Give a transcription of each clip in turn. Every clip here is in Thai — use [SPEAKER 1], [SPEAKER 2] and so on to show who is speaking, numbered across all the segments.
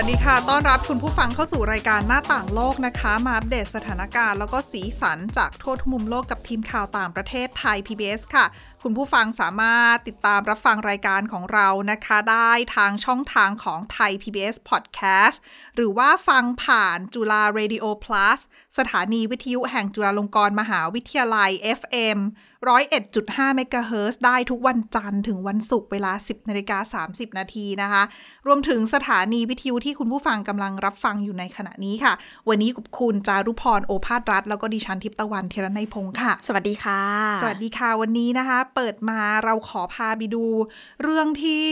[SPEAKER 1] วัสดีค่ะ ต้อนรับคุณผู้ฟังเข้าสู่รายการหน้าต่างโลกนะคะ มาอัปเดตสถานการณ์แล้วก็สีสันจากทั่วทุกมุมโลกกับทีมข่าวต่างประเทศไทย PBS ค่ะ คุณผู้ฟังสามารถติดตามรับฟังรายการของเรานะคะ ได้ทางช่องทางของไทย PBS Podcast หรือว่าฟังผ่านจุฬา Radio Plus สถานีวิทยุแห่งจุฬาลงกรณ์มหาวิทยาลัย FM 101.5เมกะเฮิรตซ์ได้ทุกวันจันทร์ถึงวันศุกร์เวลา 10นาฬิกา30 นาทีนะคะ รวมถึงสถานีวิทยุที่คุณผู้ฟังกำลังรับฟังอยู่ในขณะนี้ค่ะ วันนี้กับคุณจารุพรโอภาสรัฐ แล้วก็ดิฉันทิพย์ตะวันเทระในยพงค์ค่ะ
[SPEAKER 2] สวัสดีค่ะ
[SPEAKER 1] สวัสดีค่ะวันนี้นะคะ เปิดมาเราขอพาไปดู เรื่องที่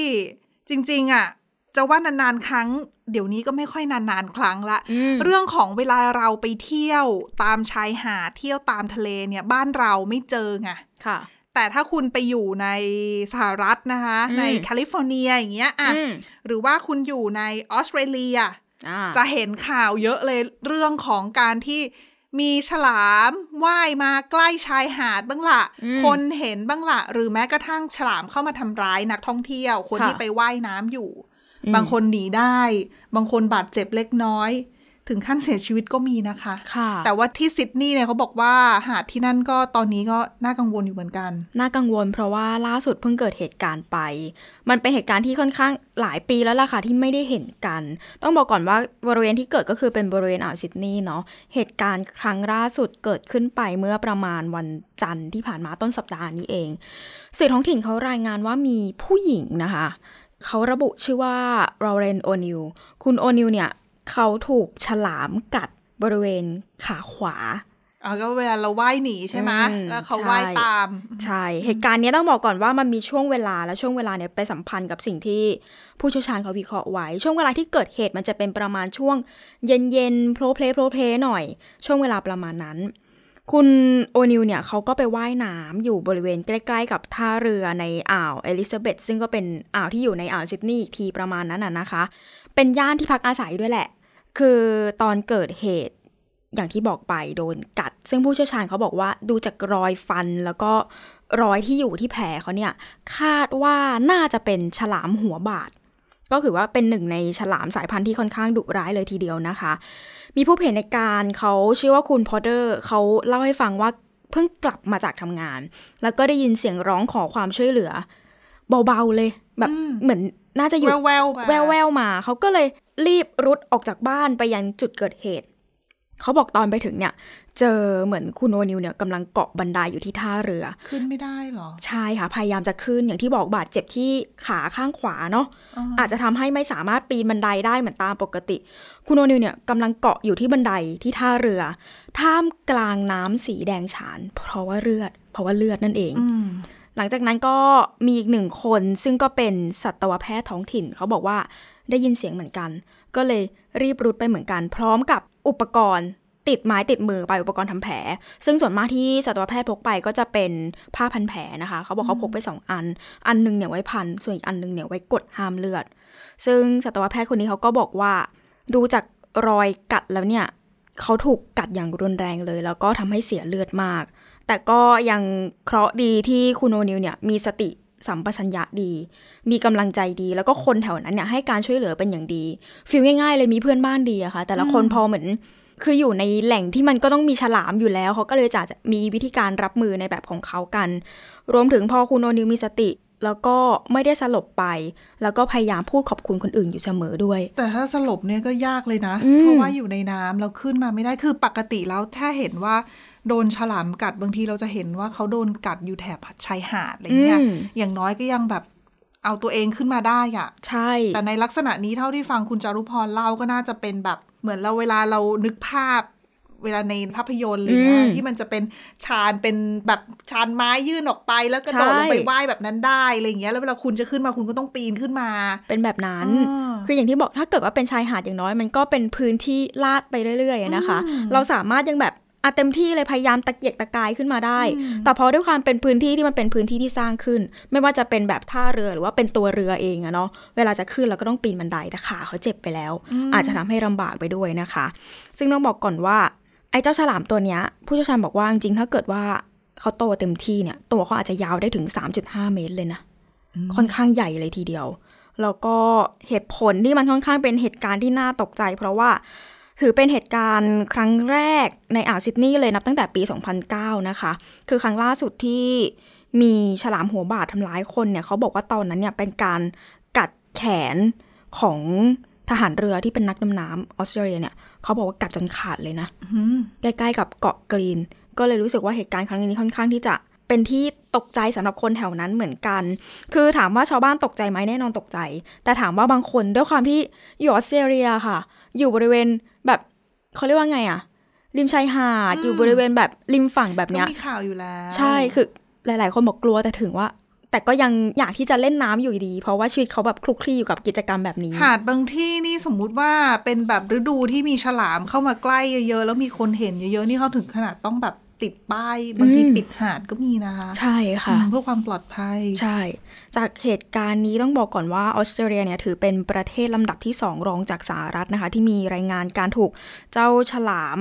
[SPEAKER 1] จริง ๆอะ จะว่านานๆครั้ง เดี๋ยวนี้ก็ไม่ค่อยนานๆครั้งละ
[SPEAKER 2] อืม
[SPEAKER 1] เรื่องของเวลาเราไปเที่ยวตามชายหาดเที่ยวตามทะเลเนี่ย บ้านเราไม่เจอไง
[SPEAKER 2] ค่ะ
[SPEAKER 1] แต่ถ้าคุณไปอยู่ในสหรัฐนะคะ
[SPEAKER 2] อืม
[SPEAKER 1] ในแคลิฟอร์เนียอย่างเงี้ยอะ
[SPEAKER 2] อืม
[SPEAKER 1] หรือว่าคุณอยู่ในออสเตรเลีย
[SPEAKER 2] อ่า
[SPEAKER 1] จะเห็นข่าวเยอะเลยเรื่องของการที่มีฉลามว่ายมาใกล้ชายหาดบ้างละ
[SPEAKER 2] อืม
[SPEAKER 1] คนเห็นบ้างละหรือแม้กระทั่งฉลามเข้ามาทำร้ายนักท่องเที่ยว คน
[SPEAKER 2] ค่ะ
[SPEAKER 1] ที่ไปว่ายน้ำอยู่
[SPEAKER 2] อืม
[SPEAKER 1] บางคนหนีได้ บางคนบาดเจ็บเล็กน้อย ถึงขั้นเสียชีวิตก็มีนะคะ
[SPEAKER 2] ค่ะ
[SPEAKER 1] แต่ว่าที่ซิดนีย์เนี่ยเขาบอกว่าหาดที่นั่นก็ตอนนี้ก็น่ากังวลอยู่เหมือนกัน
[SPEAKER 2] น่ากังวลเพราะว่าล่าสุดเพิ่งเกิดเหตุการณ์ไป มันเป็นเหตุการณ์ที่ค่อนข้างหลายปีแล้วล่ะค่ะที่ไม่ได้เห็นกัน ต้องบอกก่อนว่าบริเวณที่เกิดก็คือเป็นบริเวณอ่าวซิดนีย์เนาะ เหตุการณ์ครั้งล่าสุดเกิดขึ้นไปเมื่อประมาณวันจันทร์ที่ผ่านมาต้นสัปดาห์นี้เอง สื่อท้องถิ่นเขารายงานว่ามีผู้หญิงนะคะ เขาระบุชื่อว่าลอเรนโอนิลคุณโอนิลเนี่ย เขาถูกฉลามกัดบริเวณขาขวา
[SPEAKER 1] อะก็เวลาเราว่ายหนีใช่ไหม
[SPEAKER 2] อืม
[SPEAKER 1] แล้วเขา
[SPEAKER 2] ใช่
[SPEAKER 1] ว่ายตาม
[SPEAKER 2] ใช่ เหตุการณ์เนี้ยต้องบอกก่อนว่ามันมีช่วงเวลาและช่วงเวลาเนี่ยไปสัมพันธ์กับสิ่งที่ผู้เชี่ยวชาญเขาวิเคราะห์ไว้ ช่วงเวลาที่เกิดเหตุมันจะเป็นประมาณช่วง เย็นเย็นๆโพล้เพล้โพล้เพล้หน่อย ช่วงเวลาประมาณนั้น คุณโอนิลเนี่ยเขาก็ไปว่ายน้ำอยู่บริเวณใกล้ ๆ กับท่าเรือในอ่าวเอลิซาเบธซึ่งก็เป็นอ่าวที่อยู่ในอ่าวซิดนีย์อีกทีประมาณนั้นน่ะนะคะ เป็นย่านที่พักอาศัยด้วยแหละ คือตอนเกิดเหตุอย่างที่บอกไปโดนกัด ซึ่งผู้เชี่ยวชาญเขาบอกว่าดูจากรอยฟันแล้วก็รอยที่อยู่ที่แผลเขาเนี่ยคาดว่าน่าจะเป็นฉลามหัวบาตรก็คือว่าเป็นหนึ่งในฉลามสายพันธุ์ที่ค่อนข้างดุร้ายเลยทีเดียวนะคะ มีผู้เห็นในการเขาชื่อว่าคุณพอเดอร์เขาเล่าให้ฟังว่าเพิ่งกลับมาจากทำงาน แล้วก็ได้ยินเสียงร้องขอความช่วยเหลือ เบาๆเลย แบบ
[SPEAKER 1] อืม
[SPEAKER 2] เหมือนน่าจะอยู่
[SPEAKER 1] แววๆมา
[SPEAKER 2] แววแววๆมาเขาก็เลยรีบรุดออกจากบ้านไปยังจุดเกิดเหตุเขาบอกตอนไปถึงเนี่ย เจอเหมือนคุณโอนิวเนี่ยกำลังเกาะบันไดอยู่ที่ท่าเรือ
[SPEAKER 1] ขึ้นไม่ได้เหรอ
[SPEAKER 2] ใช่ค่ะ พยายามจะขึ้นอย่างที่บอกบาดเจ็บที่ขาข้างขวาเนาะ
[SPEAKER 1] อ่า
[SPEAKER 2] อาจจะทำให้ไม่สามารถปีนบันไดได้เหมือนตามปกติ คุณโอนิวเนี่ยกำลังเกาะอยู่ที่บันไดที่ท่าเรือ ท่ามกลางน้ำสีแดงฉาน เพราะว่าเลือด เพราะว่าเลือดนั่นเอง
[SPEAKER 1] อืม
[SPEAKER 2] หลังจากนั้นก็มีอีกหนึ่งคนซึ่งก็เป็นสัตวแพทย์ท้องถิ่น เขาบอกว่าได้ยินเสียงเหมือนกัน ก็เลยรีบรุดไปเหมือนกัน พร้อมกับอุปกรณ์ ติดไม้ติดมือไปอุปกรณ์ทำแผล ซึ่งส่วนมากที่สัตวแพทย์พกไปก็จะเป็นผ้าพันแผลนะคะ เขาบอกเขาพกไปสองอัน อันหนึงเนี่ยไว้พันส่วนอีกอันหนึงเนี่ยไว้กดห้ามเลือด ซึ่งสัตวแพทย์คนนี้เขาก็บอกว่า ดูจากรอยกัดแล้วเนี่ยเขาถูกกัดอย่างรุนแรงเลย แล้วก็ทำให้เสียเลือดมาก แต่ก็ยังเคราะห์ดีที่คุณโอนิลเนี่ยมีสติสัมปชัญญะดี มีกำลังใจดี แล้วก็คนแถวนั้นเนี่ยให้การช่วยเหลือเป็นอย่างดีฟีลง่าย ๆ เลยมีเพื่อนบ้านดีอะค่ะ แต่ละคน
[SPEAKER 1] อืม
[SPEAKER 2] พอเหมือน คืออยู่ในแหล่งที่มันก็ต้องมีฉลามอยู่แล้วเขาก็เลยจะมีวิธีการรับมือในแบบของเขากัน รวมถึงพอคุณโอนิลมีสติ แล้วก็ไม่ได้สลบไป แล้วก็พยายามพูดขอบคุณคนอื่นอยู่เสมอด้วย
[SPEAKER 1] แต่ถ้าสลบเนี่ยก็ยากเลยนะ
[SPEAKER 2] อืม
[SPEAKER 1] เพราะว่าอยู่ในน้ำแล้วขึ้นมาไม่ได้คือปกติแล้วถ้าเห็นว่าโดนฉลามกัดบางทีเราจะเห็นว่าเขาโดนกัดอยู่แถบชายหาดอะไรเงี้ย
[SPEAKER 2] อืม
[SPEAKER 1] อย่างน้อยก็ยังแบบเอาตัวเองขึ้นมาได้อะ
[SPEAKER 2] ใช่
[SPEAKER 1] แต่ในลักษณะนี้เท่าที่ฟังคุณจารุพรเล่าก็น่าจะเป็นแบบเหมือนเราเวลาเรานึกภาพ เวลาในภาพยนตร์อะไรเงี้ย
[SPEAKER 2] อืม
[SPEAKER 1] ที่มันจะเป็นชานเป็นแบบชานไม้ยื่นออกไปแล้วกระโดดลงไป
[SPEAKER 2] ใช่
[SPEAKER 1] ว่ายแบบนั้นได้อะไรเงี้ยแล้วเวลาคุณจะขึ้นมาคุณก็ต้องปีนขึ้นมา
[SPEAKER 2] เป็นแบบนั้น
[SPEAKER 1] อ่า
[SPEAKER 2] คืออย่างที่บอกถ้าเกิดว่าเป็นชายหาดอย่างน้อย มันก็เป็นพื้นที่ลาดไปเรื่อยๆอะนะคะ
[SPEAKER 1] อืม
[SPEAKER 2] เราสามารถยังแบบอะเต็มที่เลยพยายามตะเกียกตะกายขึ้นมาได้ แต่พอด้วยความเป็นพื้นที่ที่มันเป็นพื้นที่ที่สร้างขึ้น ไม่ว่าจะเป็นแบบท่าเรือหรือว่าเป็นตัวเรือเองอะเนาะ เวลาจะขึ้นเราก็ต้องปีนบันไดแต่ขาเขาเจ็บไปแล้ว อาจจะทำให้ลำบากไปด้วยนะคะ ซึ่งต้องบอกก่อนว่า ไอ้เจ้าฉลามตัวเนี้ย ผู้เชี่ยวชาญบอกว่าจริงๆถ้าเกิดว่าเขาโตเต็มที่เนี่ย ตัวเขาอาจจะยาวได้ถึง 3.5 เมตรเลยนะ ค่อนข้างใหญ่เลยทีเดียว แล้วก็เหตุผลที่มันค่อนข้างเป็นเหตุการณ์ที่น่าตกใจ เพราะว่าถือเป็นเหตุการณ์ครั้งแรกในอ่าวซิดนีย์เลยนับตั้งแต่ปี 2009 นะคะ คือครั้งล่าสุดที่มีฉลามหัวบาดทำร้ายคนเนี่ยเขาบอกว่าตอนนั้นเนี่ยเป็นการกัดแขนของทหารเรือที่เป็นนักดำน้ำออสเตรเลียเนี่ย เขาบอกว่ากัดจนขาดเลยนะใกล้ๆกับเกาะกรีน ก็เลยรู้สึกว่าเหตุการณ์ครั้งนี้ค่อนข้างที่จะเป็นที่ตกใจสำหรับคนแถวนั้นเหมือนกัน คือถามว่าชาวบ้านตกใจไหมแน่นอนตกใจ แต่ถามว่าบางคนด้วยความที่อยู่ออสเตรเลียค่ะ อยู่บริเวณแบบเขาเรียกว่าไงอะริมชายหาดอยู่บริเวณแบบริมฝั่งแบบเนี้ย
[SPEAKER 1] มีข่าวอยู่แล้ว
[SPEAKER 2] ใช่คือหลาย ๆ คนบอกกลัวแต่ถึงว่า แต่ก็ยังอยากที่จะเล่นน้ำอยู่ดี เพราะว่าชีวิตเขาแบบคลุกคลีอยู่กับกิจกรรมแบบนี้
[SPEAKER 1] หาดบางที่นี่สมมุติว่าเป็นแบบฤดูที่มีฉลามเข้ามาใกล้เยอะๆ แล้วมีคนเห็นเยอะๆ นี่เขาถึงขนาดต้องแบบติดป้ายบางทีปิดหาดก็มีนะคะ
[SPEAKER 2] ใช่ค่ะ
[SPEAKER 1] เพื่อความปลอดภัย
[SPEAKER 2] ใช่ จากเหตุการณ์นี้ต้องบอกก่อนว่าออสเตรเลียเนี่ยถือเป็นประเทศลำดับที่ 2 รองจากสหรัฐนะคะ ที่มีรายงานการถูกเจ้าฉลาม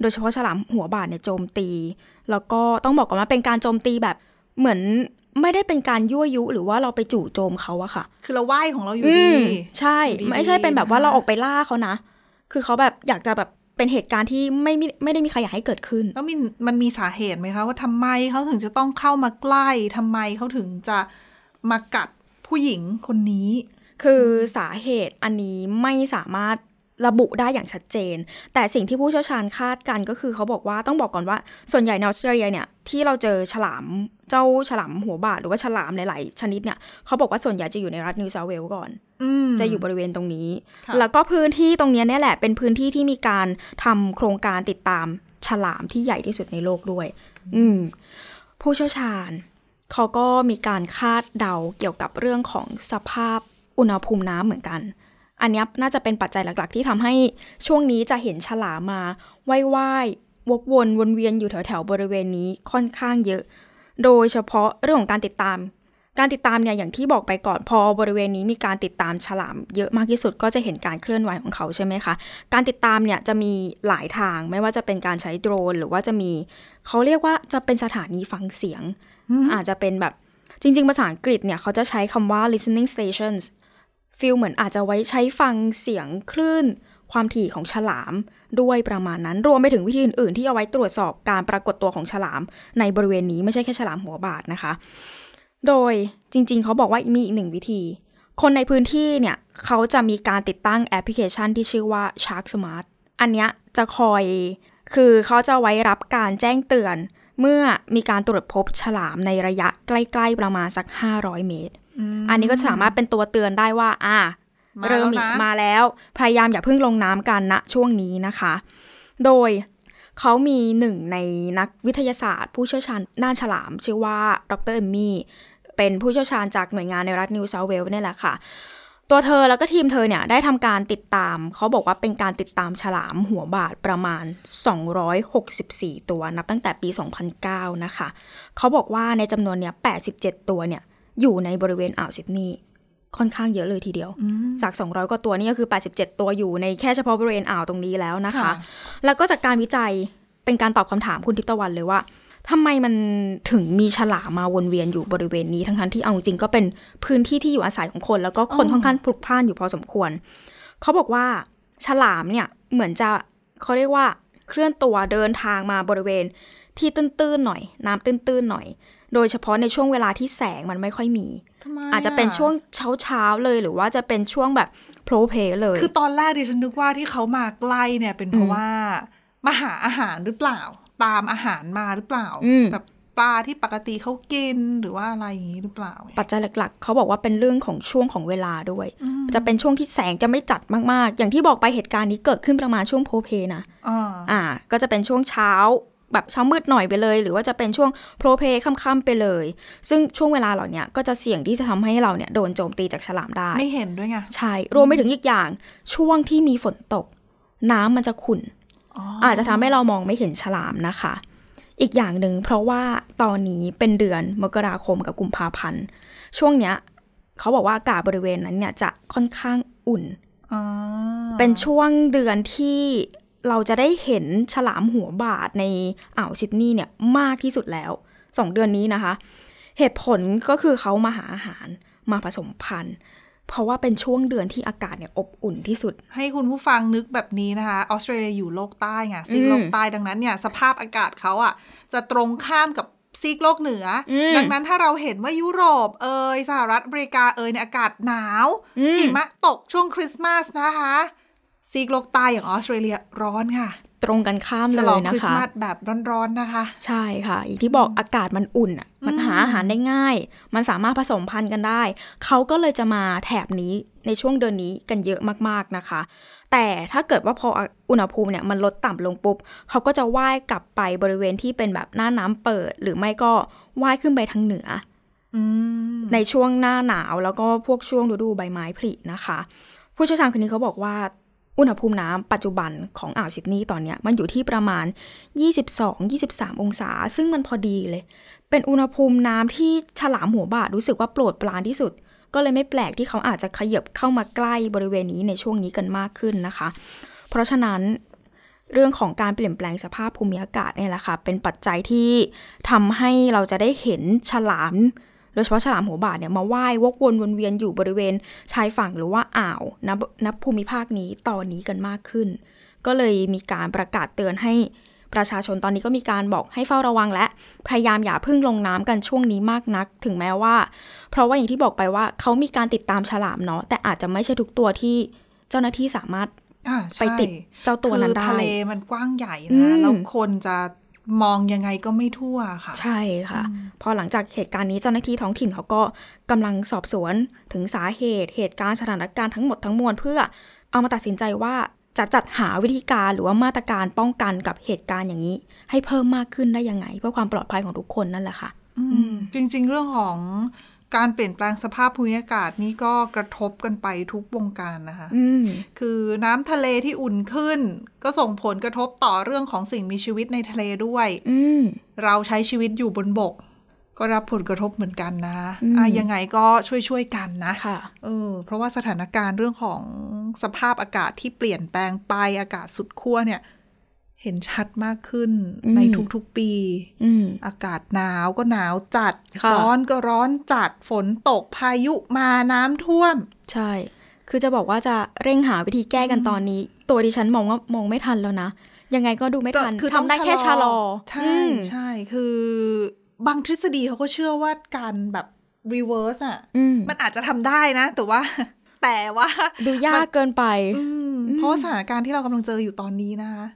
[SPEAKER 2] โดยเฉพาะฉลามหัวบาดเนี่ยโจมตี แล้วก็ต้องบอกก่อนว่าเป็นการโจมตีแบบเหมือน ไม่ได้เป็นการยั่วยุหรือว่าเราไปจู่โจมเขาอะค่ะ
[SPEAKER 1] คือเราไหว้ของเราอยู่
[SPEAKER 2] อื
[SPEAKER 1] ดี
[SPEAKER 2] มใช่
[SPEAKER 1] อยู่ดีๆ
[SPEAKER 2] ไม่ใช่เป็นแบบว่า
[SPEAKER 1] นะคะ
[SPEAKER 2] เราออกไปล่าเขานะ คือเขาแบบอยากจะแบบเป็นเหตุการณ์ที่ไม่ไม่ไม่ได้มีใครอยากให้เกิดขึ้น
[SPEAKER 1] แล้วมีมันมีสาเหตุไหมคะว่าทำไมเขาถึงจะต้องเข้ามาใกล้ทำไมเขาถึงจะมากัดผู้หญิงคนนี้
[SPEAKER 2] คือสาเหตุอันนี้ไม่สามารถ ระบุได้อย่างชัดเจน แต่สิ่งที่ผู้เชี่ยวชาญคาดกันก็คือเขาบอกว่าต้องบอกก่อนว่า ส่วนใหญ่ในออสเตรเลียเนี่ยที่เราเจอฉลามเจ้าฉลามหัวบาดหรือว่าฉลามหลาย ๆ ชนิดเนี่ยเขาบอกว่าส่วนใหญ่จะอยู่ในรัฐนิวเซาท์เวลส์ก่อน
[SPEAKER 1] อืม
[SPEAKER 2] จะอยู่บริเวณตรงนี้
[SPEAKER 1] ค่ะ
[SPEAKER 2] แล้วก็พื้นที่ตรงเนี้ยเนี่ยแหละเป็นพื้นที่ที่มีการทำโครงการติดตามฉลามที่ใหญ่ที่สุดในโลกด้วย อืม ผู้เชี่ยวชาญเขาก็มีการคาดเดาเกี่ยวกับเรื่องของสภาพอุณหภูมิน้ำเหมือนกัน อันเนี้ยน่าจะเป็นปัจจัยหลักๆ ที่ทำให้ช่วงนี้จะเห็นฉลามมาว่ายว่ายๆวกวนวนเวียนอยู่แถวๆบริเวณนี้ค่อนข้างเยอะ โดยเฉพาะเรื่องของการติดตาม การติดตามเนี่ยอย่างที่บอกไปก่อนพอบริเวณนี้มีการติดตามฉลาม เยอะมากที่สุดก็จะเห็นการเคลื่อนไหวของเขาใช่ไหมคะ การติดตามเนี่ยจะมีหลายทางไม่ว่าจะเป็นการใช้โดรน หรือว่าจะมี เขาเรียกว่าจะเป็นสถานีฟังเสียง อาจจะเป็นแบบจริง ๆ ภาษาอังกฤษเนี่ยเขาจะใช้คำว่า listening stations feel เหมือนอาจจะไว้ใช้ฟังเสียงคลื่น ความถี่ของฉลามด้วยประมาณนั้น รวมไปถึงวิธีอื่นๆ ที่เอาไว้ตรวจสอบการปรากฏตัวของฉลาม ในบริเวณนี้ไม่ใช่แค่ฉลามหัวบาตรนะคะ โดยจริงๆ เขาบอกว่ามีอีกหนึ่งวิธี คนในพื้นที่เนี่ยเขาจะมีการติดตั้งแอปพลิเคชันที่ชื่อว่า Shark Smart อันเนี้ยจะคอยคือเขาจะไว้รับการแจ้งเตือน เมื่อมีการตรวจพบฉลามในระยะใกล้ ๆ ประมาณสัก 500 เมตร อันนี้ก็สามารถเป็นตัวเตือนได้ว่า อ่า
[SPEAKER 1] มา
[SPEAKER 2] เริ่ม
[SPEAKER 1] แล้วนะ
[SPEAKER 2] มาแล้ว พยายามอย่าเพิ่งลงน้ำกันณช่วงนี้นะคะ โดยเขามีหนึ่งในนักวิทยาศาสตร์ ผู้เชี่ยวชาญน่านฉลาม ชื่อว่าดรเอมมี่เป็นผู้เชี่ยวชาญจากหน่วยงานในรัฐนิวเซาท์เวลส์เนี่ยแหละค่ะ ตัวเธอแล้วก็ทีมเธอเนี่ยได้ทำการติดตาม เขาบอกว่าเป็นการติดตามฉลามหัวบาดประมาณ 264 ตัวนับตั้งแต่ปี 2009 นะคะ เขาบอกว่าในจำนวนเนี่ย 87 ตัวเนี่ย อยู่ในบริเวณอ่าวซิดนีย์ค่อนข้างเยอะเลยทีเดียว จาก 200 กว่าตัวนี่ก็คือ 87 ตัวอยู่ในแค่เฉพาะบริเวณอ่าวตรงนี้แล้วนะคะ
[SPEAKER 1] ค่ะ
[SPEAKER 2] แล้วก็จากการวิจัยเป็นการตอบคำถามคุณทิพย์ตะวันเลยว่าทำไมมันถึงมีฉลามมาวนเวียนอยู่บริเวณนี้ทั้งๆที่เอาจริงๆก็เป็นพื้นที่ที่อยู่อาศัยของคน แล้วก็คนค่อนข้างพลุกพล่านอยู่พอสมควร เขาบอกว่าฉลามเนี่ยเหมือนจะเขาเรียกว่าเคลื่อนตัวเดินทางมาบริเวณ ที่ตื้นๆหน่อย น้ำตื้นๆหน่อย โดยเฉพาะในช่วงเวลาที่แสงมันไม่ค่อยมี
[SPEAKER 1] ทำไม
[SPEAKER 2] อาจจะเป็นช่วงเช้าๆเลยหรือว่าจะเป็นช่วงแบบโพลเพลเลย
[SPEAKER 1] คือตอนแรกดิฉันนึกว่าที่เขามาใกล้เนี่ยเป็นเพราะว่ามาหาอาหารหรือเปล่า ตามอาหารมาหรือเปล่า
[SPEAKER 2] อืม
[SPEAKER 1] แบบปลาที่ปกติเขากินหรือว่าอะไรอย่างนี้หรือเปล่า
[SPEAKER 2] ปัจจัยหลักๆ เขาบอกว่าเป็นเรื่องของช่วงของเวลาด้วย จะเป็นช่วงที่แสงจะไม่จัดมากๆ อย่างที่บอกไปเหตุการณ์นี้เกิดขึ้นประมาณช่วงโพล้เพล้นะ
[SPEAKER 1] อ่า
[SPEAKER 2] อ่าก็จะเป็นช่วงเช้า แบบเช้ามืดหน่อยไปเลย หรือว่าจะเป็นช่วงโพล้เพล้ค่ำๆไปเลย ซึ่งช่วงเวลาเหล่าเนี้ยก็จะเสี่ยงที่จะทำให้เราเนี่ยโดนโจมตีจากฉลามได้
[SPEAKER 1] ไม่เห็นด้วยไง
[SPEAKER 2] ใช่ รวมไปถึงอีกอย่าง ช่วงที่มีฝนตก น้ำมันจะขุ่น อาจจะทำให้เรามองไม่เห็นฉลามนะคะ อีกอย่างหนึ่งเพราะว่าตอนนี้เป็นเดือนมกราคมกับกุมภาพันธ์ ช่วงเนี้ยเขาบอกว่าอากาศบริเวณนั้นเนี่ยจะค่อนข้างอุ่น
[SPEAKER 1] อ๋อ
[SPEAKER 2] เป็นช่วงเดือนที่ เราจะได้เห็นฉลามหัวบาดในอ่าวซิดนีย์เนี่ยมากที่สุดแล้วสองเดือนนี้นะคะ เหตุผลก็คือเขามาหาอาหารมาผสมพันธุ์ เพราะว่าเป็นช่วงเดือนที่อากาศเนี่ยอบอุ่นที่สุด
[SPEAKER 1] ให้คุณผู้ฟังนึกแบบนี้นะคะออสเตรเลียอยู่โลกใต้ไงซีก
[SPEAKER 2] อืม
[SPEAKER 1] โลกใต้ดังนั้นเนี่ยสภาพอากาศเขาอะจะตรงข้ามกับซีกโลกเหนืออ
[SPEAKER 2] ม
[SPEAKER 1] ดังนั้นถ้าเราเห็นว่ายุโรปเอยสหรัฐอเมริกาเอยในยอากาศหนาว
[SPEAKER 2] อืม
[SPEAKER 1] หิมะตกช่วงคริสต์มาสนะคะ ซีกโลกใต้อย่างออสเตรเลียร้อนค่ะ
[SPEAKER 2] ตรงกันข้าม
[SPEAKER 1] ฉ
[SPEAKER 2] เล
[SPEAKER 1] ลอง
[SPEAKER 2] ยนะ
[SPEAKER 1] คริส
[SPEAKER 2] คะ
[SPEAKER 1] ต์มาสแบบร้อนๆนะคะ
[SPEAKER 2] ใช่ค่ะ อย่างที่บอกอากาศมันอุ่นอะมัน
[SPEAKER 1] อืม
[SPEAKER 2] หาอาหารได้ง่าย มันสามารถผสมพันธุ์กันได้ เขาก็เลยจะมาแถบนี้ในช่วงเดือนนี้กันเยอะมากๆนะคะ แต่ถ้าเกิดว่าพออุณหภูมิเนี่ยมันลดต่ำลงปุ๊บ เขาก็จะว่ายกลับไปบริเวณที่เป็นแบบหน้าน้ำเปิด หรือไม่ก็ว่ายขึ้นไปทางเหนือ
[SPEAKER 1] อืม
[SPEAKER 2] ในช่วงหน้าหนาวแล้วก็พวกช่วงฤดูใบไม้ผลินะคะ ผู้เชี่ยวชาญคนนี้เขาบอกว่า อุณหภูมิน้ำปัจจุบันของอ่าวซิดนีย์ตอนนี้มันอยู่ที่ประมาณ 22-23 องศา ซึ่งมันพอดีเลย เป็นอุณหภูมิน้ำที่ฉลามหัวบาดรู้สึกว่าโปรดปรานที่สุด ก็เลยไม่แปลกที่เขาอาจจะขยับเข้ามาใกล้บริเวณนี้ในช่วงนี้กันมากขึ้นนะคะ เพราะฉะนั้นเรื่องของการเปลี่ยนแปลงสภาพภูมิอากาศเนี่ยแหละค่ะ เป็นปัจจัยที่ทำให้เราจะได้เห็นฉลาม โดยเฉพาะฉลามหัวบาดเนี่ยมาว่าย วกวนวนเวียนอยู่บริเวณชายฝั่งหรือว่าอ่าวนับนับภูมิภาคนี้ตอนนี้กันมากขึ้น ก็เลยมีการประกาศเตือนให้ประชาชนตอนนี้ก็มีการบอกให้เฝ้าระวังและพยายามอย่าเพึ่งลงน้ำกันช่วงนี้มากนัก ถึงแม้ว่า เพราะว่าอย่างที่บอกไปว่าเขามีการติดตามฉลามเนาะแต่อาจจะไม่ใช่ทุกตัวที่เจ้าหน้าที่สามารถ
[SPEAKER 1] อ่า
[SPEAKER 2] ไป
[SPEAKER 1] ใช่
[SPEAKER 2] ติดเจ้าตัวนั้น
[SPEAKER 1] คือ
[SPEAKER 2] ได้
[SPEAKER 1] ทะเลมันกว้างใหญ่
[SPEAKER 2] อื
[SPEAKER 1] นะ
[SPEAKER 2] ม
[SPEAKER 1] แล้วคนจะ มองยังไงก็ไม่ทั่วค่ะ
[SPEAKER 2] ใช่ค่ะ พอหลังจากเหตุการณ์นี้เจ้าหน้าที่ท้องถิ่นเขาก็กำลังสอบสวนถึงสาเหตุ เหตุการณ์สถานการณ์ทั้งหมดทั้งมวลเพื่อเอามาตัดสินใจว่าจะจัดหาวิธีการหรือว่ามาตรการป้องกันกับเหตุการณ์อย่างนี้ ให้เพิ่มมากขึ้นได้ยังไง เพื่อความปลอดภัยของทุกคนนั่นแหละค่ะ
[SPEAKER 1] อืมจริง ๆ เรื่องของ การเปลี่ยนแปลงสภาพภูมิอากาศนี่ก็กระทบกันไปทุกวงการนะคะ
[SPEAKER 2] อืม
[SPEAKER 1] คือน้ำทะเลที่อุ่นขึ้น ก็ส่งผลกระทบต่อเรื่องของสิ่งมีชีวิตในทะเลด้วย
[SPEAKER 2] อืม
[SPEAKER 1] เราใช้ชีวิตอยู่บนบก ก็รับผลกระทบเหมือนกันนะ
[SPEAKER 2] อืม
[SPEAKER 1] อะยังไงก็ช่วยๆกันนะ
[SPEAKER 2] ค่ะ
[SPEAKER 1] เออเพราะว่าสถานการณ์เรื่องของสภาพอากาศที่เปลี่ยนแปลงไปอากาศสุดขั้วเนี่ย เห็นชัดมากขึ้น
[SPEAKER 2] อืม
[SPEAKER 1] ในทุกๆปี
[SPEAKER 2] อืม
[SPEAKER 1] อากาศหนาวก็หนาวจัด
[SPEAKER 2] ค่ะ
[SPEAKER 1] ร้อนก็ร้อนจัดฝนตกพายุมาน้ำท่วม
[SPEAKER 2] ใช่ คือจะบอกว่าจะเร่งหาวิธีแก้กันตอนนี้ ตัวดิฉันมองว่ามองไม่ทันแล้วนะ ยังไงก็ดูไม่ทัน
[SPEAKER 1] ก็คือ
[SPEAKER 2] ทำได้แค่ชะลอ
[SPEAKER 1] ใช่
[SPEAKER 2] อืม
[SPEAKER 1] ใช่คือบางทฤษฎีเขาก็เชื่อว่าการแบบ reverse อะ
[SPEAKER 2] อืม
[SPEAKER 1] มันอาจจะทำได้นะ แต่ว่าแต่ว่า
[SPEAKER 2] ดูยากเกินไป
[SPEAKER 1] อืมเพราะว่าสถานการณ์ที่เรากำลังเจออยู่ตอนนี้นะคะ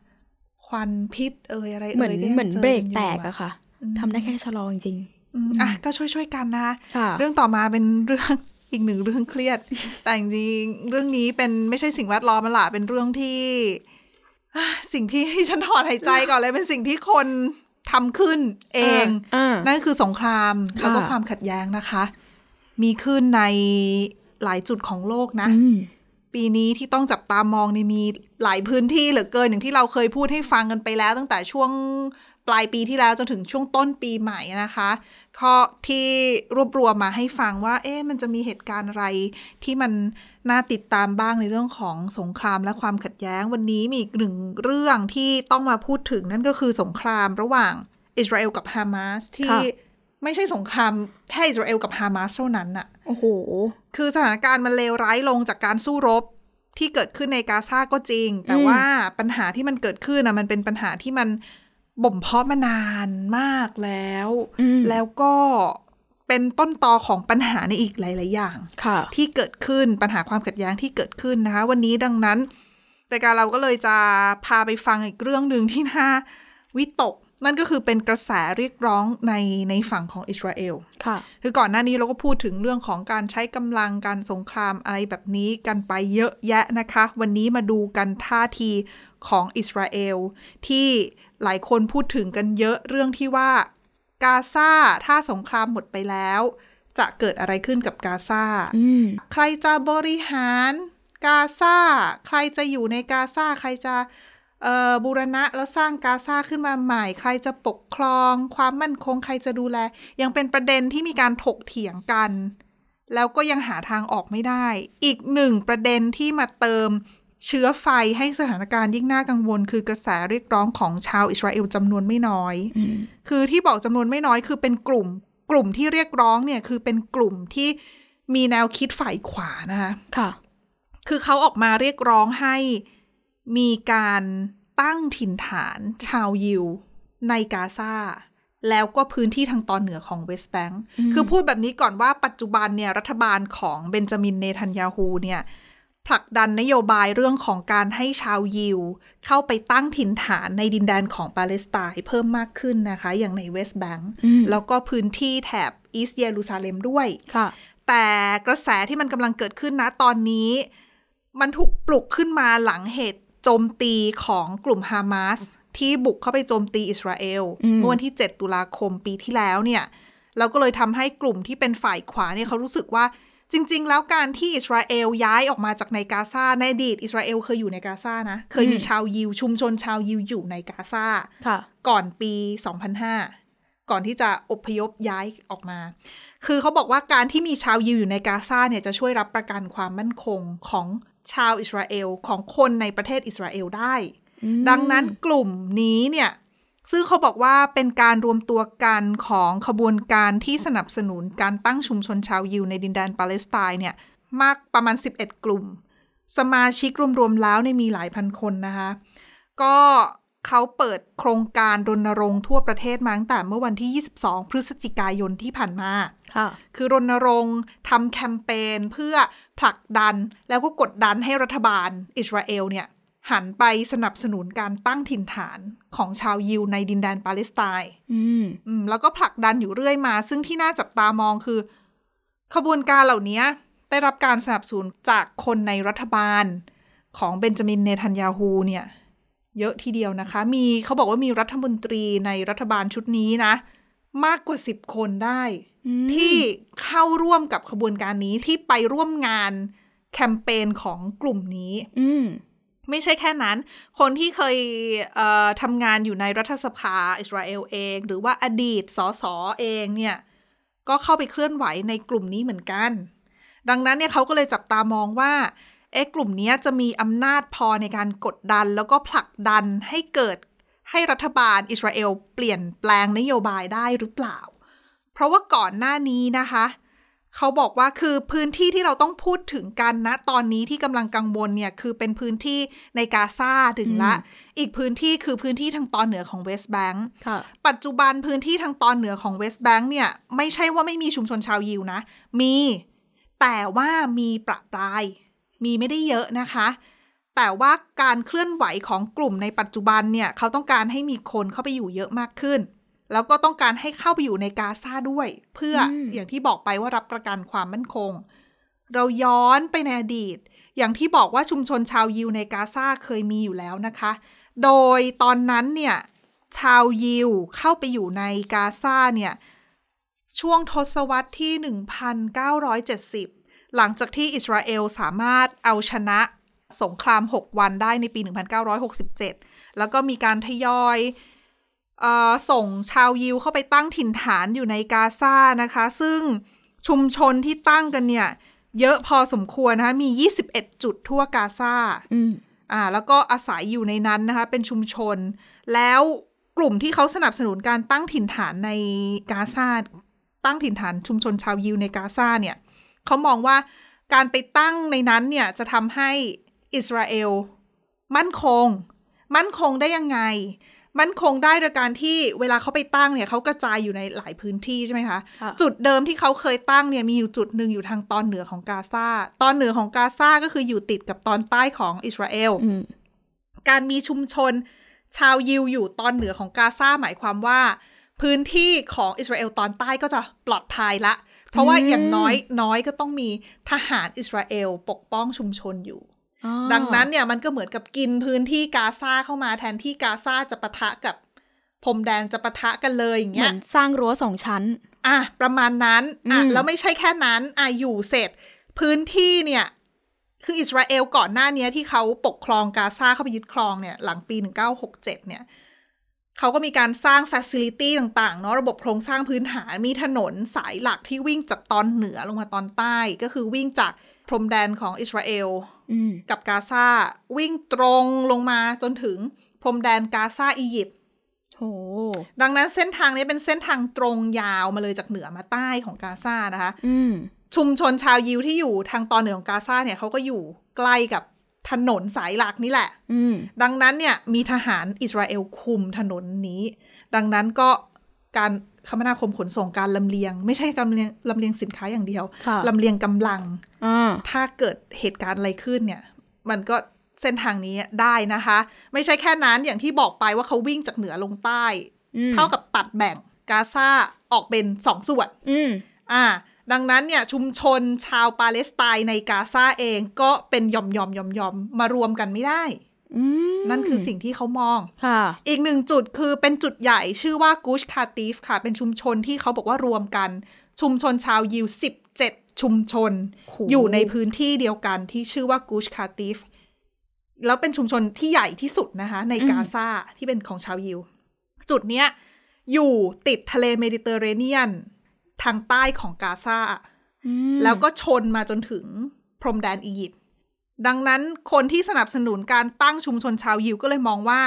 [SPEAKER 1] ควันพิษเอ่ยอะไร
[SPEAKER 2] เหมือน
[SPEAKER 1] ยที่
[SPEAKER 2] เหมือน
[SPEAKER 1] จ
[SPEAKER 2] เบรก
[SPEAKER 1] ยู่
[SPEAKER 2] แตกอะค่ะทำได้แค่ชะลอจริง
[SPEAKER 1] อืมอะก็ช่วยๆกันนะ
[SPEAKER 2] ๆค่ะ
[SPEAKER 1] เรื่องต่อมาเป็นเรื่องอีกหนึ่งเรื่องเครียด แต่จริงๆเรื่องนี้เป็นไม่ใช่สิ่งแวดล้อมมันละเป็นเรื่องที่อะสิ่งที่ให้ฉันถอนหายใจก่อนเลยเป็นสิ่งที่คนทำขึ้นเอง
[SPEAKER 2] อ่า
[SPEAKER 1] นั่นคือสงคราม
[SPEAKER 2] ค่ะ
[SPEAKER 1] แล้วก็ความขัดแย้งนะคะ มีขึ้นในหลายจุดของโลกนะ
[SPEAKER 2] อืม
[SPEAKER 1] ปีนี้ที่ต้องจับตามองเนี่ยมีหลายพื้นที่เหลือเกินอย่างที่เราเคยพูดให้ฟังกันไปแล้ว ตั้งแต่ช่วงปลายปีที่แล้วจนถึงช่วงต้นปีใหม่นะคะข้อที่รวบรวมมาให้ฟังว่า เอ๊ะมันจะมีเหตุการณ์อะไรที่มันน่าติดตามบ้างในเรื่องของสงครามและความขัดแย้ง วันนี้มีอีกหนึ่งเรื่องที่ต้องมาพูดถึงนั่นก็คือสงครามระหว่างอิสราเอลกับฮามาสที่ ไม่ใช่สงครามแค่อิสราเอลกับฮามาสเท่านั้นน่ะ
[SPEAKER 2] โอ้โห
[SPEAKER 1] คือสถานการณ์มันเลวร้ายลงจากการสู้รบที่เกิดขึ้นในกาซาก็จริง แต่
[SPEAKER 2] อืม
[SPEAKER 1] ว่าปัญหาที่มันเกิดขึ้นนะมันเป็นปัญหาที่มันบ่มเพาะมานานมากแล้ว
[SPEAKER 2] อืม
[SPEAKER 1] แล้วก็เป็นต้นตอของปัญหาในอีกหลาย ๆ อย่าง
[SPEAKER 2] ค่ะ
[SPEAKER 1] ที่เกิดขึ้นปัญหาความขัดแย้งที่เกิดขึ้นนะคะ วันนี้ดังนั้นรายการเราก็เลยจะพาไปฟังอีกเรื่องหนึ่งที่น่าวิตก นั่นก็คือเป็นกระแสเรียกร้องในในฝั่งของอิสราเอล
[SPEAKER 2] ค่ะ
[SPEAKER 1] คือก่อนหน้านี้เราก็พูดถึงเรื่องของการใช้กำลังการสงครามอะไรแบบนี้กันไปเยอะแยะนะคะ วันนี้มาดูกันท่าทีของอิสราเอล ที่หลายคนพูดถึงกันเยอะเรื่องที่ว่ากาซาถ้าสงครามหมดไปแล้ว จะเกิดอะไรขึ้นกับกาซา
[SPEAKER 2] อืม
[SPEAKER 1] ใครจะบริหารกาซาใครจะอยู่ในกาซาใครจะเอ่อ บูรณะแล้วสร้างกาซาขึ้นมาใหม่ ใครจะปกครอง ความมั่นคงใครจะดูแล ยังเป็นประเด็นที่มีการถกเถียงกัน แล้วก็ยังหาทางออกไม่ได้ อีกหนึ่งประเด็นที่มาเติมเชื้อไฟให้สถานการณ์ยิ่งน่ากังวล คือกระแสเรียกร้องของชาวอิสราเอลจำนวนไม่น้อย คือที่บอกจำนวนไม่น้อยคือเป็นกลุ่ม กลุ่มที่เรียกร้องเนี่ยคือเป็นกลุ่มที่มีแนวคิดฝ่ายขวานะคะ
[SPEAKER 2] ค่ะ
[SPEAKER 1] คือเขาออกมาเรียกร้องให้ มีการตั้งถิ่นฐานชาวยิว ในกาซาแล้วก็พื้นที่ทางตอนเหนือของเวสต์แบงค์คือพูดแบบนี้ก่อนว่าปัจจุบันเนี่ยรัฐบาลของเบนจามินเนทันยาฮูเนี่ยผลักดันนโยบายเรื่องของการให้ชาวยิว เข้าไปตั้งถิ่นฐานในดินแดนของปาเลสไตน์เพิ่มมากขึ้นนะคะ อย่างในเวสต์แบงค์แล้วก็พื้นที่แถบอีสต์เยรูซาเล็มด้วย
[SPEAKER 2] ค่ะ
[SPEAKER 1] แต่กระแสที่มันกำลังเกิดขึ้นนะตอนนี้ มันถูกปลุกขึ้นมาหลังเหตุ โจมตีของกลุ่มฮามาสที่บุกเข้าไปโจมตีอิสราเอล
[SPEAKER 2] อืม
[SPEAKER 1] เมื่อวันที่ 7 ตุลาคมปีที่แล้วเนี่ยแล้วก็เลยทำให้กลุ่มที่เป็นฝ่ายขวาเนี่ยเขารู้สึกว่าจริง ๆ แล้วการที่อิสราเอลย้ายออกมาจากในกาซาในอดีตอิสราเอลเคยอยู่ในกาซานะ เคยมีชาวยิว ชุมชนชาวยิวอยู่ในกาซา
[SPEAKER 2] ค่ะ
[SPEAKER 1] ก่อนปี 2005 ก่อนที่จะอพยพย้ายออกมา คือเขาบอกว่าการที่มีชาวยิวอยู่ในกาซาเนี่ยจะช่วยรับประกันความมั่นคงของ ชาวอิสราเอลของคนในประเทศอิสราเอลได้ ดังนั้นกลุ่มนี้เนี่ยซึ่งเขาบอกว่าเป็นการรวมตัวกันของขบวนการที่สนับสนุนการตั้งชุมชนชาวยิวในดินแดนปาเลสไตน์เนี่ยมากประมาณ 11 กลุ่ม สมาชิกรวมๆแล้วเนี่ยมีหลายพันคนนะคะ ก็ เขาเปิดโครงการรณรงค์ทั่วประเทศมาตั้งแต่เมื่อวันที่ 22 พฤศจิกายนที่ผ่านมา
[SPEAKER 2] ค่ะ
[SPEAKER 1] คือรณรงค์ทำแคมเปญเพื่อผลักดันแล้วก็กดดันให้รัฐบาลอิสราเอลเนี่ยหันไปสนับสนุนการตั้งถิ่นฐานของชาวยิวในดินแดนปาเลสไตน์
[SPEAKER 2] อืม
[SPEAKER 1] อืม แล้วก็ผลักดันอยู่เรื่อยมา ซึ่งที่น่าจับตามองคือ ขบวนการเหล่านี้ได้รับการสนับสนุนจากคนในรัฐบาลของเบนจามินเนทันยาฮูเนี่ย เยอะทีเดียวนะคะ มีเขาบอกว่ามีรัฐมนตรีในรัฐบาลชุดนี้นะ มากกว่าสิบคนได้ ที่เข้าร่วมกับขบวนการนี้ที่ไปร่วมงานแคมเปญของกลุ่มนี้
[SPEAKER 2] อืม
[SPEAKER 1] ไม่ใช่แค่นั้น คนที่เคยเอ่อทำงานอยู่ในรัฐสภาอิสราเอลเอง หรือว่าอดีตสสเองเนี่ย ก็เข้าไปเคลื่อนไหวในกลุ่มนี้เหมือนกัน ดังนั้นเนี่ยเขาก็เลยจับตามองว่า เอ๊ะกลุ่มเนี้ยจะมีอำนาจพอในการกดดัน แล้วก็ผลักดันให้เกิดให้รัฐบาลอิสราเอลเปลี่ยนแปลงนโยบายได้หรือเปล่า เพราะว่าก่อนหน้านี้นะคะ เขาบอกว่าคือพื้นที่ที่เราต้องพูดถึงกันนะ ตอนนี้ที่กำลังกังวลเนี่ย คือเป็นพื้นที่ในกาซาถึงละ อีกพื้นที่คือพื้นที่ทางตอนเหนือของเวสต์แบงค์
[SPEAKER 2] ค่ะ
[SPEAKER 1] ปัจจุบันพื้นที่ทางตอนเหนือของเวสต์แบงค์เนี่ย ไม่ใช่ว่าไม่มีชุมชนชาวยิวนะ มี แต่ว่ามีประปราย มีไม่ได้เยอะนะคะ แต่ว่าการเคลื่อนไหวของกลุ่มในปัจจุบันเนี่ยเขาต้องการให้มีคนเข้าไปอยู่เยอะมากขึ้น แล้วก็ต้องการให้เข้าไปอยู่ในกาซาด้วย เพื่ออ
[SPEAKER 2] ม
[SPEAKER 1] อย่างที่บอกไปว่ารับประกันความมั่นคง เราย้อนไปในอดีต อย่างที่บอกว่าชุมชนชาวยิวในกาซาเคยมีอยู่แล้วนะคะ โดยตอนนั้นเนี่ยชาวยิวเข้าไปอยู่ในกาซาเนี่ยช่วงทศวรรษที่ 1970 หลังจากที่อิสราเอลสามารถเอาชนะสงคราม 6 วันได้ในปี 1967 แล้วก็มีการทยอยเออส่งชาวยิวเข้าไปตั้งถิ่นฐานอยู่ในกาซานะคะ ซึ่งชุมชนที่ตั้งกันเนี่ย เยอะพอสมควรนะคะมี 21 จุดทั่วกาซา
[SPEAKER 2] อืม
[SPEAKER 1] อ่า แล้วก็อาศัยอยู่ในนั้นนะคะ เป็นชุมชน แล้วกลุ่มที่เขาสนับสนุนการตั้งถิ่นฐานในกาซาตั้งถิ่นฐานชุมชนชาวยิวในกาซาเนี่ย เขามองว่าการไปตั้งในนั้นเนี่ยจะทำให้อิสราเอลมั่นคง มั่นคงได้ยังไง มั่นคงได้โดยการที่เวลาเขาไปตั้งเนี่ยเขากระจายอยู่ในหลายพื้นที่ใช่ไหมคะ
[SPEAKER 2] ค่ะ
[SPEAKER 1] จุดเดิมที่เขาเคยตั้งเนี่ยมีอยู่จุดหนึ่งอยู่ทางตอนเหนือของกาซาตอนเหนือของกาซาก็คืออยู่ติดกับตอนใต้ของอิสราเอล
[SPEAKER 2] อืม
[SPEAKER 1] การมีชุมชนชาวยิวอยู่ตอนเหนือของกาซาหมายความว่า พื้นที่ของอิสราเอลตอนใต้ก็จะปลอดภัยละ เพราะว่า
[SPEAKER 2] อืม
[SPEAKER 1] อย่างน้อยน้อยก็ต้องมีทหารอิสราเอลปกป้องชุมชนอยู่
[SPEAKER 2] อ๋อ
[SPEAKER 1] ดังนั้นเนี่ยมันก็เหมือนกับกินพื้นที่กาซาเข้ามาแทนที่กาซาจะปะทะกับพรมแดนจะปะทะกันเลยอย่าง
[SPEAKER 2] เห
[SPEAKER 1] เงี้
[SPEAKER 2] มือยนสร้างรั้วสองชั้น
[SPEAKER 1] อะประมาณนั้นอะ
[SPEAKER 2] อืม
[SPEAKER 1] แล้วไม่ใช่แค่นั้นอะอยู่เสร็จ พื้นที่เนี่ย คืออิสราเอลก่อนหน้านี้ที่เขาปกครองกาซาเข้าไปยึดครองเนี่ย หลังปี 1967 เนี่ย เขาก็มีการสร้างฟ a ซิลิตี้ต่างๆเนาะระบบโครงสร้างพื้นฐานมีถนนสายหลักที่วิ่งจากตอนเหนือลงมาตอนใต้ ก็คือวิ่งจากพรมแดนของอิสราเอล
[SPEAKER 2] อืม
[SPEAKER 1] กับกาซาวิ่งตรงลงมาจนถึงพรมแดนกาซาอียิปต์
[SPEAKER 2] โห
[SPEAKER 1] ดังนั้นเส้นทางนี้เป็นเส้นทางตรงยาวมาเลยจากเหนือมาใต้ของกาซานะคะ
[SPEAKER 2] อืม
[SPEAKER 1] ชุมชนชาวยิวที่อยู่ทางตอนเหนือของกาซาเนี่ยเขาก็อยู่ใกล้กับ ถนนสายหลักนี่แหละ
[SPEAKER 2] อืม
[SPEAKER 1] ดังนั้นเนี่ยมีทหารอิสราเอลคุมถนนนี้ ดังนั้นก็การคมนาคมขนส่งการลำเลียง ไม่ใช่การลำเลียงลำเลียงสินค้าอย่างเดียว
[SPEAKER 2] ค่ะ
[SPEAKER 1] ลำเลียงกำลัง
[SPEAKER 2] อ่า
[SPEAKER 1] ถ้าเกิดเหตุการณ์อะไรขึ้นเนี่ย มันก็เส้นทางนี้ได้นะคะ ไม่ใช่แค่นั้นอย่างที่บอกไปว่าเขาวิ่งจากเหนือลงใต้
[SPEAKER 2] อืม
[SPEAKER 1] เท่ากับตัดแบ่งกาซาออกเป็นสองส่วน
[SPEAKER 2] อืม
[SPEAKER 1] อ่า ดังนั้นเนี่ยชุมชนชาวปาเลสไตน์ในกาซาเองก็เป็นยอมยอมยอมยอมๆมารวมกันไม่ได้
[SPEAKER 2] อืม
[SPEAKER 1] นั่นคือสิ่งที่เขามอง
[SPEAKER 2] ค่ะ
[SPEAKER 1] อีกหนึ่งจุดคือเป็นจุดใหญ่ชื่อว่ากูชคาติฟค่ะ เป็นชุมชนที่เขาบอกว่ารวมกัน ชุมชนชาวยิว17ชุมชน
[SPEAKER 2] โห
[SPEAKER 1] อยู่ในพื้นที่เดียวกันที่ชื่อว่ากูชคาติฟแล้วเป็นชุมชนที่ใหญ่ที่สุดนะคะ ในกาซาที่เป็นของชาวยิว จุดเนี้ยอยู่ติดทะเลเมดิเตอร์เรเนียน ทางใต้ของกาซา
[SPEAKER 2] อืม
[SPEAKER 1] แล้วก็ชนมาจนถึงพรมแดนอียิปต์ดังนั้นคนที่สนับสนุนการตั้งชุมชนชาวยิวก็เลยมองว่า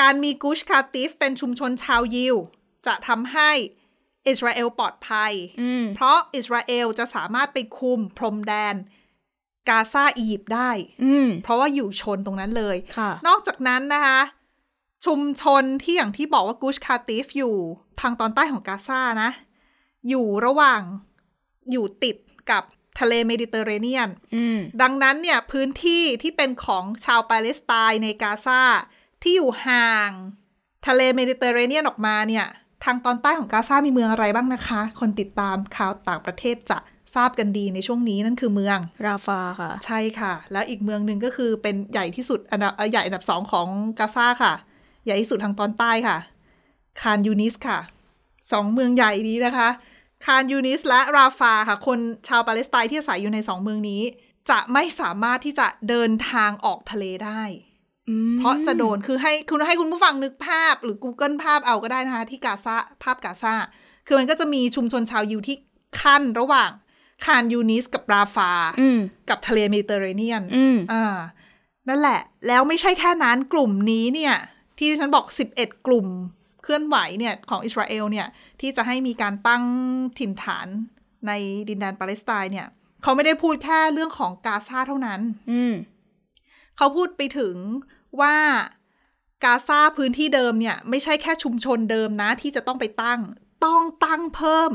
[SPEAKER 1] การมีกุชคาติฟเป็นชุมชนชาวยิว จะทำให้อิสราเอลปลอดภัย
[SPEAKER 2] อืม
[SPEAKER 1] เพราะอิสราเอลจะสามารถไปคุมพรมแดนกาซาอียิปต์ได้
[SPEAKER 2] อืม
[SPEAKER 1] เพราะว่าอยู่ชนตรงนั้นเลย
[SPEAKER 2] ค่ะ
[SPEAKER 1] นอกจากนั้นนะคะ ชุมชนที่อย่างที่บอกว่ากุชคาติฟอยู่ทางตอนใต้ของกาซานะ อยู่ระหว่างอยู่ติดกับทะเลเมดิเตอร์เรเนียน
[SPEAKER 2] อืม
[SPEAKER 1] ดังนั้นเนี่ยพื้นที่ที่เป็นของชาวปาเลสไตน์ในกาซาที่อยู่ห่าง ทะเลเมดิเตอร์เรเนียนออกมาเนี่ย ทางตอนใต้ของกาซามีเมืองอะไรบ้างนะคะ คนติดตามข่าวต่างประเทศจะทราบกันดีในช่วงนี้นั่นคือเมือง
[SPEAKER 2] ราฟาค่ะ
[SPEAKER 1] ใช่ค่ะ แล้วอีกเมืองหนึ่งก็คือเป็นใหญ่ที่สุดอันดับเอ่อใหญ่อันดับสองของกาซาค่ะ ใหญ่ที่สุดทางตอนใต้ค่ะ คานยูนิสค่ะสองเมืองใหญ่นี้นะคะ คานยูนิสและราฟาค่ะ คนชาวปาเลสไตน์ที่อาศัยอยู่ในสองเมืองนี้ จะไม่สามารถที่จะเดินทางออกทะเลได้
[SPEAKER 2] อืม
[SPEAKER 1] เพราะจะโดนคือให้คุณให้คุณผู้ฟังนึกภาพ หรือ Google ภาพเอาก็ได้นะคะที่กาซาภาพกาซาคือมันก็จะมีชุมชนชาวยิวที่คั่นระหว่างคานยูนิสกับราฟา
[SPEAKER 2] อืม
[SPEAKER 1] กับทะเลเมดิเตอร์เรเนียน
[SPEAKER 2] อืม
[SPEAKER 1] อ่านั่นแหละ แล้วไม่ใช่แค่นั้นกลุ่มนี้เนี่ย ที่ฉันบอก 11 กลุ่ม เคลื่อนไหวเนี่ยของอิสราเอลเนี่ยที่จะให้มีการตั้งถิ่นฐานในดินแดนปาเลสไตน์เนี่ยเขาไม่ได้พูดแค่เรื่องของกาซาเท่านั้น
[SPEAKER 2] อืม
[SPEAKER 1] เขาพูดไปถึงว่ากาซาพื้นที่เดิมเนี่ย ไม่ใช่แค่ชุมชนเดิมนะ ที่จะต้องไปตั้ง ต้องตั้งเพิ่ม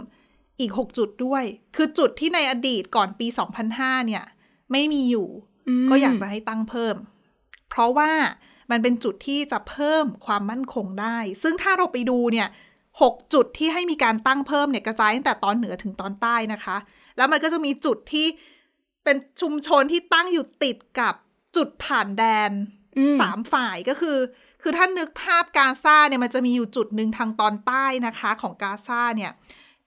[SPEAKER 1] อีก 6 จุดด้วย คือจุดที่ในอดีตก่อนปี 2005 เนี่ย ไม่มีอยู่ ก็อยากจะให้ตั้งเพิ่ม เพราะว่า มันเป็นจุดที่จะเพิ่มความมั่นคงได้ ซึ่งถ้าเราไปดูเนี่ยหกจุดที่ให้มีการตั้งเพิ่มเนี่ยกระจายตั้งแต่ตอนเหนือถึงตอนใต้นะคะ แล้วมันก็จะมีจุดที่เป็นชุมชนที่ตั้งอยู่ติดกับจุดผ่านแดน
[SPEAKER 2] อืม
[SPEAKER 1] สามฝ่ายก็คือ คือถ้านึกภาพกาซาเนี่ยมันจะมีอยู่จุดหนึ่งทางตอนใต้นะคะ ของกาซาเนี่ย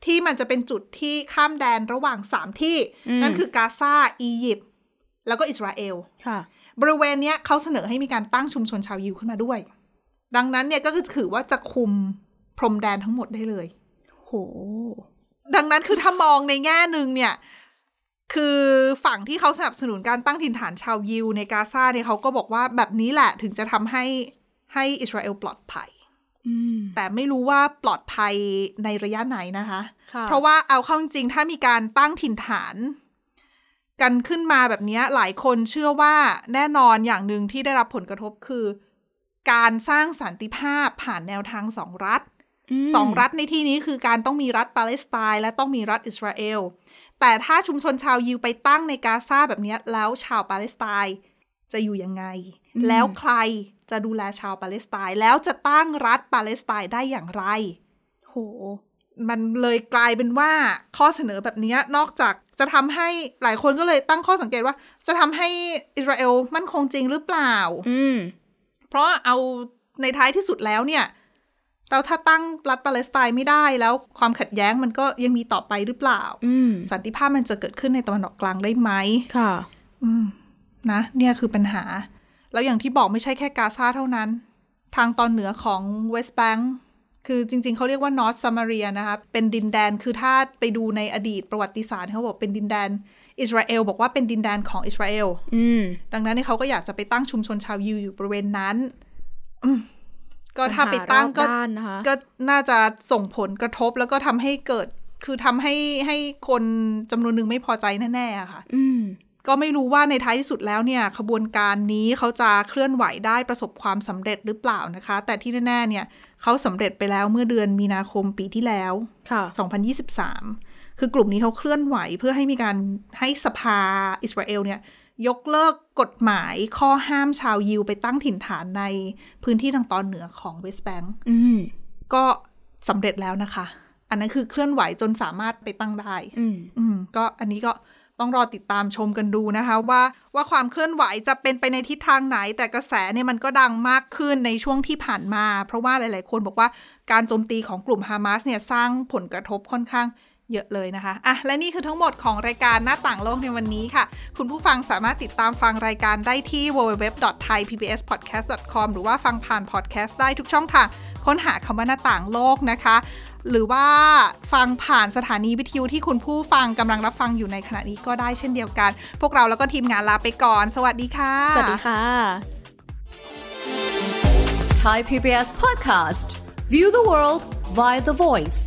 [SPEAKER 1] ที่มันจะเป็นจุดที่ข้ามแดนระหว่างสามที่
[SPEAKER 2] อืม
[SPEAKER 1] นั่นคือกาซาอียิปต์ แล้วก็อิสราเอล
[SPEAKER 2] ค่ะ
[SPEAKER 1] บริเวณเนี้ยเขาเสนอให้มีการตั้งชุมชนชาวยิวขึ้นมาด้วย ดังนั้นเนี่ยก็คือถือว่าจะคุมพรมแดนทั้งหมดได้เลย
[SPEAKER 2] โห
[SPEAKER 1] ดังนั้นคือถ้ามองในแง่หนึ่งเนี่ย คือฝั่งที่เขาสนับสนุนการตั้งถิ่นฐานชาวยิวในกาซาเนี่ยเขาก็บอกว่าแบบนี้แหละถึงจะทำให้ให้อิสราเอลปลอดภัย
[SPEAKER 2] อืม
[SPEAKER 1] แต่ไม่รู้ว่าปลอดภัยในระยะไหนนะคะ
[SPEAKER 2] ค่ะ
[SPEAKER 1] เพราะว่าเอาเข้าจริงๆถ้ามีการตั้งถิ่นฐาน กันขึ้นมาแบบเนี้ยหลายคนเชื่อว่าแน่นอนอย่างหนึ่งที่ได้รับผลกระทบคือ การสร้างสันติภาพผ่านแนวทางสองรัฐ
[SPEAKER 2] ม
[SPEAKER 1] สองรัฐในที่นี้คือการต้องมีรัฐปาเลสไตน์และต้องมีรัฐอิสราเอล แต่ถ้าชุมชนชาวยิวไปตั้งในกาซาแบบเนี้ยแล้วชาวปาเลสไตน์จะอยู่ยังไง แล้วใครจะดูแลชาวปาเลสไตน์แล้วจะตั้งรัฐปาเลสไตน์ได้อย่างไร
[SPEAKER 2] โห
[SPEAKER 1] มันเลยกลายเป็นว่าข้อเสนอแบบเนี้ยนอกจากจะทำให้หลายคนก็เลยตั้งข้อสังเกตว่า จะทำให้อิสราเอลมั่นคงจริงหรือเปล่า
[SPEAKER 2] อืม
[SPEAKER 1] เพราะเอาในท้ายที่สุดแล้วเนี่ย เราถ้าตั้งรัฐปาเลสไตน์ไม่ได้แล้วความขัดแย้งมันก็ยังมีต่อไปหรือเปล่า
[SPEAKER 2] อืม
[SPEAKER 1] สันติภาพมันจะเกิดขึ้นในตะวันออกกลางได้ไหม
[SPEAKER 2] ค่ะ
[SPEAKER 1] อืม นะ เนี่ยคือปัญหา แล้วอย่างที่บอกไม่ใช่แค่กาซาเท่านั้น ทางตอนเหนือของเวสต์แบงค์ คือจริง ๆ เขาเรียกว่า North Samaria นะคะ เป็นดินแดนคือถ้าไปดูในอดีตประวัติศาสตร์เขาบอกเป็นดินแดนอิสราเอลบอกว่าเป็นดินแดนของอิสราเอล
[SPEAKER 2] อืม
[SPEAKER 1] ดังนั้นเนี่ยเขาก็อยากจะไปตั้งชุมชนชาวยิวอยู่บริเวณนั้นอืมก็ถ้าไป
[SPEAKER 2] ปัญหา
[SPEAKER 1] ตั้งก็
[SPEAKER 2] รอบด้านนะคะ
[SPEAKER 1] ก็น่าจะส่งผลกระทบแล้วก็ทำให้เกิด คือทำให้ให้คนจำนวนหนึ่งไม่พอใจแน่ๆอะค่ะ
[SPEAKER 2] อืม
[SPEAKER 1] ก็ไม่รู้ว่าในท้ายที่สุดแล้วเนี่ยขบวนการนี้เขาจะเคลื่อนไหวได้ประสบความสำเร็จหรือเปล่านะคะ แต่ที่แน่ๆเนี่ยเขาสำเร็จไปแล้วเมื่อเดือนมีนาคมปีที่แล้ว
[SPEAKER 2] ค่ะ
[SPEAKER 1] 2023 คือกลุ่มนี้เขาเคลื่อนไหวเพื่อให้มีการให้สภาอิสราเอลเนี่ยยกเลิกกฎหมายข้อห้ามชาวยิวไปตั้งถิ่นฐานในพื้นที่ทางตอนเหนือของเวสต์แบงก์
[SPEAKER 2] อืม
[SPEAKER 1] ก็สำเร็จแล้วนะคะ อันนั้นคือเคลื่อนไหวจนสามารถไปตั้งได้
[SPEAKER 2] อืม
[SPEAKER 1] อืมก็อันนี้ก็ ต้องรอติดตามชมกันดูนะคะว่าว่าความเคลื่อนไหวจะเป็นไปในทิศทางไหน แต่กระแสเนี่ยมันก็ดังมากขึ้นในช่วงที่ผ่านมา เพราะว่าหลาย ๆ คนบอกว่าการโจมตีของกลุ่มฮามาสเนี่ยสร้างผลกระทบค่อนข้าง เยอะเลยนะคะอะและนี่คือทั้งหมดของรายการหน้าต่างโลกในวันนี้ค่ะ คุณผู้ฟังสามารถติดตามฟังรายการได้ที่ www.thaipbspodcast.com หรือว่าฟังผ่านพอดแคสต์ได้ทุกช่องทางค้นหาคำว่าหน้าต่างโลกนะคะ หรือว่าฟังผ่านสถานีวิทยุที่คุณผู้ฟังกำลังรับฟังอยู่ในขณะนี้ก็ได้เช่นเดียวกัน พวกเราแล้วก็ทีมงานลาไปก่อน สวัสดีค่ะ
[SPEAKER 2] สวัสดีค่ะ
[SPEAKER 3] Thai PBS podcast. View the world via the voice.